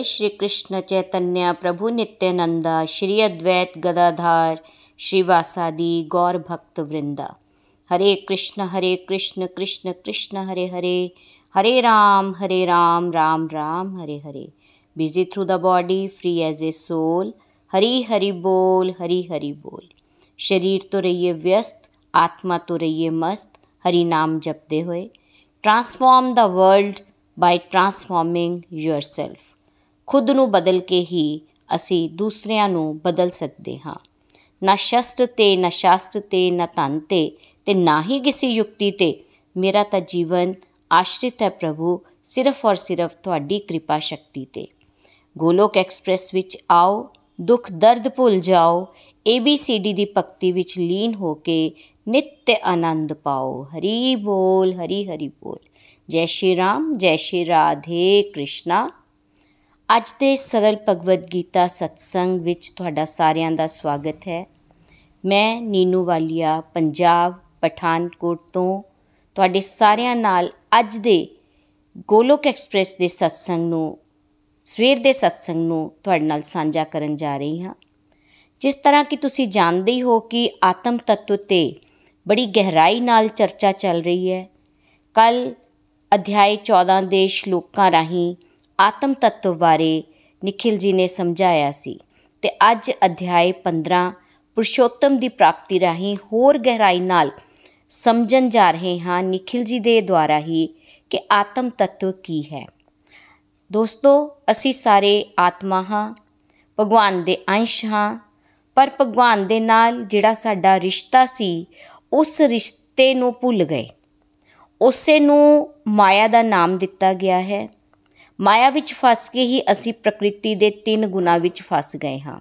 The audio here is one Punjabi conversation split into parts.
जय श्री कृष्ण चैतन्य, प्रभु नित्यानंदा, श्री अद्वैत गदाधार, श्रीवासादि गौर भक्त वृंदा Hare Krishna Hare Krishna Krishna Krishna, Hare Hare. Hare Rama Hare Rama Rama Rama, Hare Hare. Busy through the body free as a soul Hari Hari बोल, हरी हरि बोल। शरीर तो रहिए व्यस्त, आत्मा तो रहिए मस्त। हरि नाम जपते हुए। Transform the world by transforming yourself ਖੁਦ ਨੂੰ ਬਦਲ ਕੇ ਹੀ ਅਸੀਂ ਦੂਸਰਿਆਂ ਨੂੰ ਬਦਲ ਸਕਦੇ ਹਾਂ। ਨਾ ਸ਼ਸਤਰ ਤੇ, ਨਾ ਸ਼ਾਸਤਰ ਤੇ, ਨਾ ਧਨ ਤੇ ਤੇ ਨਾ ਹੀ ਕਿਸੇ ਯੁਕਤੀ ਤੇ। ਮੇਰਾ ਤਾਂ ਜੀਵਨ ਆਸ਼ਰਿਤ ਹੈ ਪ੍ਰਭੂ, ਸਿਰਫ ਔਰ ਸਿਰਫ ਤੁਹਾਡੀ ਕਿਰਪਾ ਸ਼ਕਤੀ ਤੇ। ਗੋਲੋਕ ਐਕਸਪ੍ਰੈਸ ਵਿੱਚ ਆਓ, ਦੁੱਖ ਦਰਦ ਭੁੱਲ ਜਾਓ ABCD ਦੀ ਭਗਤੀ ਵਿੱਚ ਲੀਨ ਹੋ ਕੇ ਨਿੱਤ ਆਨੰਦ ਪਾਓ। ਹਰੀ ਬੋਲ, ਹਰੀ ਹਰੀ ਬੋਲ। ਜੈ ਸ਼੍ਰੀ ਰਾਮ, ਜੈ ਸ਼੍ਰੀ ਰਾਧੇ ਕ੍ਰਿਸ਼ਨਾ। ਅੱਜ ਦੇ ਸਰਲ ਭਗਵਦ ਗੀਤਾ ਸਤਸੰਗ ਵਿੱਚ ਤੁਹਾਡਾ ਸਾਰਿਆਂ ਦਾ ਸਵਾਗਤ ਹੈ। ਮੈਂ ਨੀਨੂ ਵਾਲੀਆ, ਪੰਜਾਬ, ਪਠਾਨਕੋਟ ਤੋਂ ਤੁਹਾਡੇ ਸਾਰਿਆਂ ਨਾਲ ਅੱਜ ਦੇ ਗੋਲੋਕ ਐਕਸਪ੍ਰੈਸ ਦੇ ਸਤਸੰਗ ਨੂੰ, ਸਵੇਰ ਦੇ ਸਤਸੰਗ ਨੂੰ ਤੁਹਾਡੇ ਨਾਲ ਸਾਂਝਾ ਕਰਨ ਜਾ ਰਹੀ ਹਾਂ। ਜਿਸ ਤਰ੍ਹਾਂ ਕਿ ਤੁਸੀਂ ਜਾਣਦੇ ਹੀ ਹੋ ਕਿ ਆਤਮ ਤੱਤਵ ਤੇ ਬੜੀ ਗਹਿਰਾਈ ਨਾਲ ਚਰਚਾ ਚੱਲ ਰਹੀ ਹੈ। ਕੱਲ ਅਧਿਆਇ 14 ਦੇ ਸ਼ਲੋਕਾਂ ਰਾਹੀਂ ਆਤਮ ਤੱਤਵ ਬਾਰੇ ਨikhil ji ਨੇ ਸਮਝਾਇਆ ਸੀ ਤੇ ਅੱਜ ਅਧਿਆਇ 15 ਪੁਰਸ਼ੋਤਮ ਦੀ ਪ੍ਰਾਪਤੀ ਰਾਹੀਂ ਹੋਰ ਗਹਿਰਾਈ ਨਾਲ ਸਮਝਣ ਜਾ ਰਹੇ ਹਾਂ ਨikhil ji ਦੇ ਦੁਆਰਾ ਹੀ ਕਿ ਆਤਮ ਤੱਤਵ ਕੀ ਹੈ। ਦੋਸਤੋ, ਅਸੀਂ ਸਾਰੇ ਆਤਮਾ ਹਾਂ, ਭਗਵਾਨ ਦੇ ਅੰਸ਼ ਹਾਂ, ਪਰ ਭਗਵਾਨ ਦੇ ਨਾਲ ਜਿਹੜਾ ਸਾਡਾ ਰਿਸ਼ਤਾ ਸੀ, ਉਸ ਰਿਸ਼ਤੇ ਨੂੰ ਭੁੱਲ ਗਏ। ਉਸੇ ਨੂੰ ਮਾਇਆ ਦਾ ਨਾਮ ਦਿੱਤਾ ਗਿਆ ਹੈ। ਮਾਇਆ ਵਿੱਚ ਫਸ ਕੇ ਹੀ ਅਸੀਂ ਪ੍ਰਕਿਰਤੀ ਦੇ ਤਿੰਨ ਗੁਣਾ ਵਿੱਚ ਫਸ ਗਏ ਹਾਂ।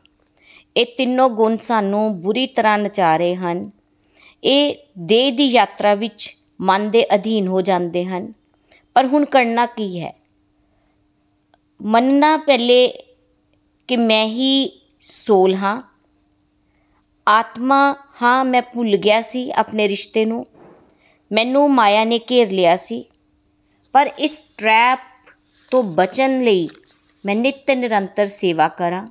ਇਹ ਤਿੰਨੋਂ ਗੁਣ ਸਾਨੂੰ ਬੁਰੀ ਤਰ੍ਹਾਂ ਨਚਾ ਰਹੇ ਹਨ। ਇਹ ਦੇਹ ਦੀ ਯਾਤਰਾ ਵਿੱਚ ਮਨ ਦੇ ਅਧੀਨ ਹੋ ਜਾਂਦੇ ਹਨ। ਪਰ ਹੁਣ ਕਰਨਾ ਕੀ ਹੈ? ਮੰਨਣਾ ਪਹਿਲੇ ਕਿ ਮੈਂ ਹੀ ਸੋਲ ਹਾਂ। ਆਤਮਾ, ਹਾਂ, ਮੈਂ ਭੁੱਲ ਗਿਆ ਸੀ ਆਪਣੇ ਰਿਸ਼ਤੇ ਨੂੰ। ਮੈਨੂੰ ਮਾਇਆ ਨੇ ਘੇਰ ਲਿਆ ਸੀ। ਪਰ ਇਸ ਟ੍ਰੈਪ ਤੋਂ ਬਚਣ ਲਈ ਮੈਂ ਨਿਤ ਨਿਰੰਤਰ ਸੇਵਾ ਕਰਾਂ,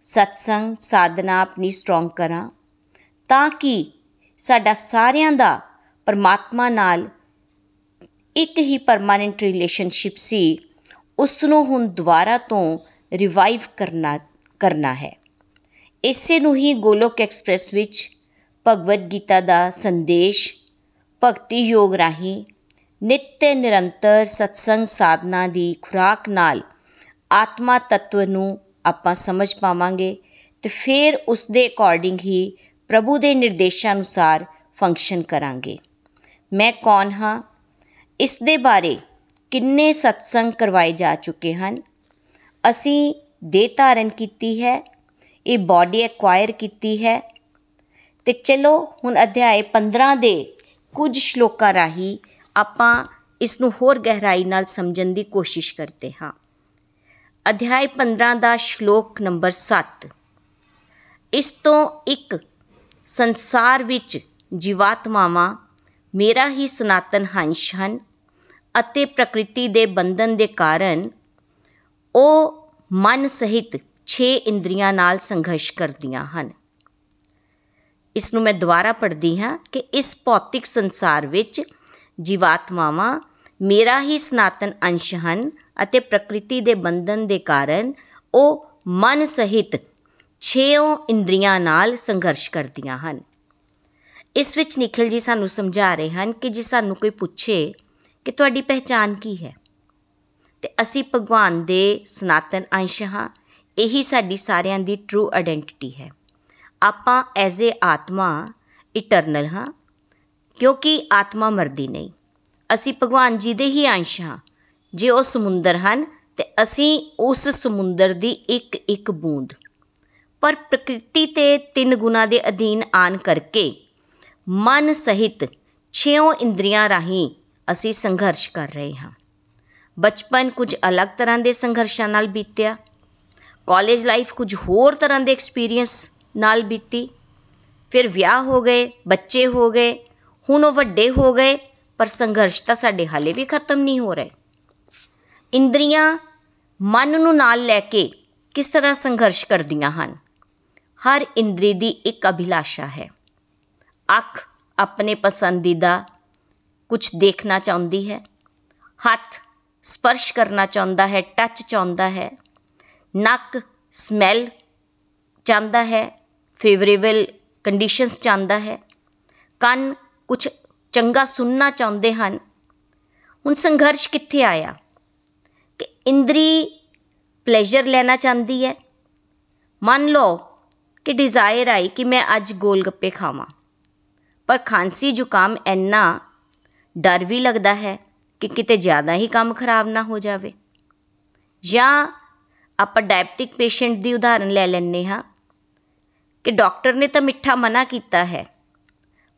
ਸਤਸੰਗ, ਸਾਧਨਾ ਆਪਣੀ ਸਟਰੋਂਗ ਕਰਾਂ, ਤਾਂ ਕਿ ਸਾਡਾ ਸਾਰਿਆਂ ਦਾ ਪਰਮਾਤਮਾ ਨਾਲ ਇੱਕ ਹੀ ਪਰਮਾਨੈਂਟ ਰਿਲੇਸ਼ਨਸ਼ਿਪ ਸੀ ਉਸ ਨੂੰ ਹੁਣ ਦੁਬਾਰਾ ਤੋਂ ਰਿਵਾਈਵ ਕਰਨਾ ਕਰਨਾ ਹੈ। ਇਸੇ ਨੂੰ ਹੀ ਗੋਲੋਕ ਐਕਸਪ੍ਰੈਸ ਵਿੱਚ ਭਗਵਦ ਗੀਤਾ ਦਾ ਸੰਦੇਸ਼, ਭਗਤੀ ਯੋਗ ਰਾਹੀਂ ਨਿੱਤ ਨਿਰੰਤਰ ਸਤਸੰਗ ਸਾਧਨਾ ਦੀ ਖੁਰਾਕ ਨਾਲ ਆਤਮਾ ਤत्व ਨੂੰ ਆਪਾਂ ਸਮਝ ਪਾਵਾਂਗੇ ਤੇ ਫਿਰ ਉਸ ਦੇ ਅਕੋਰਡਿੰਗ ਹੀ ਪ੍ਰਭੂ ਦੇ ਨਿਰਦੇਸ਼ਾਂ ਅਨੁਸਾਰ ਫੰਕਸ਼ਨ ਕਰਾਂਗੇ। ਮੈਂ ਕੌਣ ਹਾਂ? ਇਸ ਦੇ ਬਾਰੇ ਕਿੰਨੇ ਸਤਸੰਗ ਕਰਵਾਏ ਜਾ ਚੁੱਕੇ ਹਨ? ਅਸੀਂ ਦੇਹ ਧਾਰਨ ਕੀਤੀ ਹੈ, ਇਹ ਬਾਡੀ ਐਕਵਾਇਰ ਕੀਤੀ ਹੈ। ਤੇ ਚਲੋ ਹੁਣ ਅਧਿਆਏ 15 ਦੇ ਕੁਝ ਸ਼ਲੋਕਾਂ ਰਾਹੀਂ ਆਪਾਂ ਇਸ ਨੂੰ ਹੋਰ ਗਹਿਰਾਈ ਨਾਲ ਸਮਝਣ ਦੀ ਕੋਸ਼ਿਸ਼ ਕਰਦੇ ਹਾਂ। ਅਧਿਆਇ 15 ਦਾ ਸ਼ਲੋਕ ਨੰਬਰ 7 ਇਸ ਤੋਂ ਇੱਕ, ਸੰਸਾਰ ਵਿੱਚ ਜੀਵਾਤਮਾਵਾਂ ਮੇਰਾ ਹੀ ਸਨਾਤਨ ਹੰਸ਼ ਹਨ ਅਤੇ ਪ੍ਰਕਿਰਤੀ ਦੇ ਬੰਧਨ ਦੇ ਕਾਰਨ ਉਹ ਮਨ ਸਹਿਤ 6 ਇੰਦਰੀਆਂ ਨਾਲ ਸੰਘਰਸ਼ ਕਰਦੀਆਂ ਹਨ। ਇਸ ਨੂੰ ਮੈਂ ਦੁਬਾਰਾ ਪੜ੍ਹਦੀ ਹਾਂ ਕਿ ਇਸ ਭੌਤਿਕ ਸੰਸਾਰ ਵਿੱਚ ਜੀਵਾਤਮਾਵਾਂ ਮੇਰਾ ਹੀ ਸਨਾਤਨ ਅੰਸ਼ ਹਨ ਅਤੇ ਪ੍ਰਕਿਰਤੀ ਦੇ ਬੰਧਨ ਦੇ ਕਾਰਨ ਉਹ ਮਨ ਸਹਿਤ ਛੇਓ ਇੰਦਰੀਆਂ ਨਾਲ ਸੰਘਰਸ਼ ਕਰਦੀਆਂ ਹਨ। ਇਸ ਵਿੱਚ ਨikhil ਜੀ ਸਾਨੂੰ ਸਮਝਾ ਰਹੇ ਹਨ ਕਿ ਜੇ ਸਾਨੂੰ ਕੋਈ ਪੁੱਛੇ ਕਿ ਤੁਹਾਡੀ ਪਹਿਚਾਨ ਕੀ ਹੈ, ਤੇ ਅਸੀਂ ਭਗਵਾਨ ਦੇ ਸਨਾਤਨ ਅੰਸ਼ ਹਾਂ, ਇਹੀ ਸਾਡੀ ਸਾਰਿਆਂ ਦੀ ਟਰੂ ਆਇਡੈਂਟੀਟੀ ਹੈ। ਆਪਾਂ ਐਜ਼ ਏ ਆਤਮਾ ਇਟਰਨਲ ਹਾਂ ਕਿਉਂਕਿ ਆਤਮਾ ਮਰਦੀ ਨਹੀਂ। ਅਸੀਂ ਭਗਵਾਨ ਜੀ ਦੇ ਹੀ ਅੰਸ਼ ਹਾਂ। ਜੇ ਉਹ ਸਮੁੰਦਰ ਹਨ, ਤੇ ਅਸੀਂ ਉਸ ਸਮੁੰਦਰ ਦੀ ਇੱਕ ਇੱਕ ਬੂੰਦ। ਪਰ ਪ੍ਰਕਿਰਤੀ ਤੇ ਤਿੰਨ ਗੁਣਾ ਦੇ ਅਧੀਨ ਆਨ ਕਰਕੇ ਮਨ ਸਹਿਤ ਛਿਓ ਇੰਦਰੀਆਂ ਰਾਹੀਂ ਅਸੀਂ ਸੰਘਰਸ਼ ਕਰ ਰਹੇ ਹਾਂ। ਬਚਪਨ ਕੁਝ ਅਲੱਗ ਤਰ੍ਹਾਂ ਦੇ ਸੰਘਰਸ਼ਾਂ ਨਾਲ ਬੀਤਿਆ। ਕਾਲਜ ਲਾਈਫ ਕੁਝ ਹੋਰ ਤਰ੍ਹਾਂ ਦੇ ਐਕਸਪੀਰੀਅੰਸ ਨਾਲ ਬੀਤੀ। ਫਿਰ ਵਿਆਹ ਹੋ ਗਏ, ਬੱਚੇ ਹੋ ਗਏ ਹੁਣ ਉਹ ਵੱਡੇ ਹੋ ਗਏ, ਪਰ ਸੰਘਰਸ਼ ਤਾਂ ਸਾਡੇ ਹਾਲੇ ਵੀ ਖਤਮ ਨਹੀਂ ਹੋ ਰਹੇ। ਇੰਦਰੀਆਂ ਮਨ ਨੂੰ ਨਾਲ ਲੈ ਕੇ ਕਿਸ ਤਰ੍ਹਾਂ ਸੰਘਰਸ਼ ਕਰਦੀਆਂ ਹਨ? ਹਰ ਇੰਦਰੀ ਦੀ ਇੱਕ ਅਭਿਲਾਸ਼ਾ ਹੈ। ਅੱਖ ਆਪਣੇ ਪਸੰਦੀਦਾ ਕੁਝ ਦੇਖਣਾ ਚਾਹੁੰਦੀ ਹੈ। ਹੱਥ ਸਪਰਸ਼ ਕਰਨਾ ਚਾਹੁੰਦਾ ਹੈ ਟੱਚ ਚਾਹੁੰਦਾ ਹੈ। ਨੱਕ ਸਮੈਲ ਚਾਹੁੰਦਾ ਹੈ ਫੇਵਰੇਬਲ ਕੰਡੀਸ਼ਨਸ ਚਾਹੁੰਦਾ ਹੈ। ਕੰਨ ਕੁਝ ਚੰਗਾ ਸੁਣਨਾ ਚਾਹੁੰਦੇ ਹਨ। ਹੁਣ ਸੰਘਰਸ਼ ਕਿੱਥੇ ਆਇਆ? ਕਿ ਇੰਦਰੀ ਪਲੇਜ਼ਰ ਲੈਣਾ ਚਾਹੁੰਦੀ ਹੈ? ਮੰਨ ਲਓ ਕਿ ਡਿਜ਼ਾਇਰ ਆਈ ਕਿ ਮੈਂ ਅੱਜ ਗੋਲ ਗੱਪੇ ਖਾਵਾਂ। ਪਰ ਖਾਂਸੀ ਜ਼ੁਕਾਮ ਇੰਨਾ ਡਰ ਵੀ ਲੱਗਦਾ ਹੈ ਕਿ ਕਿਤੇ ਜ਼ਿਆਦਾ ਹੀ ਕੰਮ ਖਰਾਬ ਨਾ ਹੋ ਜਾਵੇ। ਜਾਂ ਆਪਾਂ ਡਾਇਬਟਿਕ ਪੇਸ਼ੈਂਟ ਦੀ ਉਦਾਹਰਨ ਲੈ ਲੈਂਦੇ ਹਾਂ ਕਿ ਡਾਕਟਰ ਨੇ ਤਾਂ ਮਿੱਠਾ ਮਨਾ ਕੀਤਾ ਹੈ।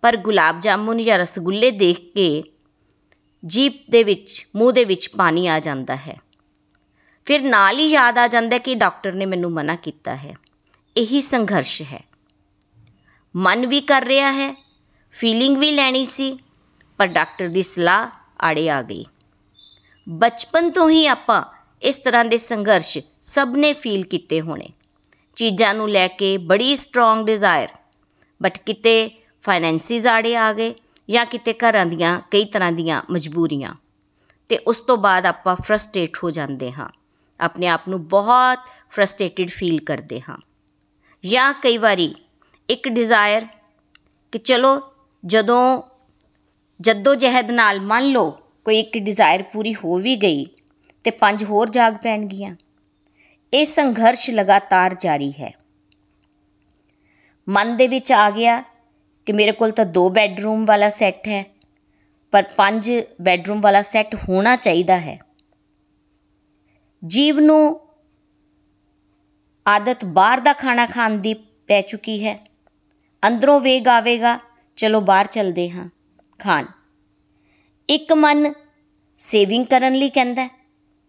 ਪਰ ਗੁਲਾਬ ਜਾਮੁਨ ਜਾਂ ਰਸਗੁੱਲੇ ਦੇਖ ਕੇ ਜੀਭ ਦੇ ਵਿੱਚ, ਮੂੰਹ ਦੇ ਵਿੱਚ ਪਾਣੀ ਆ ਜਾਂਦਾ ਹੈ। ਫਿਰ ਨਾਲ ਹੀ ਯਾਦ ਆ ਜਾਂਦਾ ਕਿ ਡਾਕਟਰ ਨੇ ਮੈਨੂੰ ਮਨਾ ਕੀਤਾ ਹੈ। ਇਹੀ ਸੰਘਰਸ਼ ਹੈ। ਮਨ ਵੀ ਕਰ ਰਿਹਾ ਹੈ, ਫੀਲਿੰਗ ਵੀ ਲੈਣੀ ਸੀ, ਪਰ ਡਾਕਟਰ ਦੀ ਸਲਾਹ ਆੜੇ ਆ ਗਈ। ਬਚਪਨ ਤੋਂ ਹੀ ਆਪਾਂ ਇਸ ਤਰ੍ਹਾਂ ਦੇ ਸੰਘਰਸ਼ ਸਭ ਨੇ ਫੀਲ ਕੀਤੇ ਹੋਣੇ। ਚੀਜ਼ਾਂ ਨੂੰ ਲੈ ਕੇ ਬੜੀ ਸਟਰੋਂਗ ਡਿਜ਼ਾਇਰ ਬਟ ਕਿਤੇ ਫਾਈਨੈਂਸਿਸ ਆੜੇ ਆ ਗਏ ਜਾਂ ਕਿਤੇ ਘਰਾਂ ਦੀਆਂ ਕਈ ਤਰ੍ਹਾਂ ਦੀਆਂ ਮਜਬੂਰੀਆਂ। ਤੇ ਉਸ ਤੋਂ ਬਾਅਦ ਆਪਾਂ ਫਰਸਟ੍ਰੇਟ ਹੋ ਜਾਂਦੇ ਹਾਂ। ਆਪਣੇ ਆਪ ਨੂੰ ਬਹੁਤ ਫਰਸਟ੍ਰੇਟਿਡ ਫੀਲ ਕਰਦੇ ਹਾਂ। ਜਾਂ ਕਈ ਵਾਰੀ ਇੱਕ ਡਿਜ਼ਾਇਰ ਕਿ ਚਲੋ ਜਦੋਂ ਜੱਦੋ ਜਹਿਦ ਨਾਲ ਮੰਨ ਲਓ ਕੋਈ ਇੱਕ ਡਿਜ਼ਾਇਰ ਪੂਰੀ ਹੋ ਵੀ ਗਈ ਤੇ ਪੰਜ ਹੋਰ ਜਾਗ ਪੈਣਗੀਆਂ। ਇਹ ਸੰਘਰਸ਼ ਲਗਾਤਾਰ ਜਾਰੀ ਹੈ। ਮਨ ਦੇ ਵਿੱਚ ਆ ਗਿਆ ਕਿ ਮੇਰੇ ਕੋਲ ਤਾਂ ਦੋ ਬੈੱਡਰੂਮ ਵਾਲਾ ਸੈੱਟ ਹੈ, ਪਰ ਪੰਜ ਬੈੱਡਰੂਮ ਵਾਲਾ ਸੈੱਟ ਹੋਣਾ ਚਾਹੀਦਾ ਹੈ। ਜੀਵ ਨੂੰ ਆਦਤ ਬਾਹਰ ਦਾ ਖਾਣਾ ਖਾਣ ਦੀ ਪੈ ਚੁੱਕੀ ਹੈ। ਅੰਦਰੋਂ ਵੇਗ ਆਵੇਗਾ, ਚਲੋ ਬਾਹਰ ਚਲਦੇ ਹਾਂ, ਖਾਣ। ਇੱਕ ਮਨ ਸੇਵਿੰਗ ਕਰਨ ਲਈ ਕਹਿੰਦਾ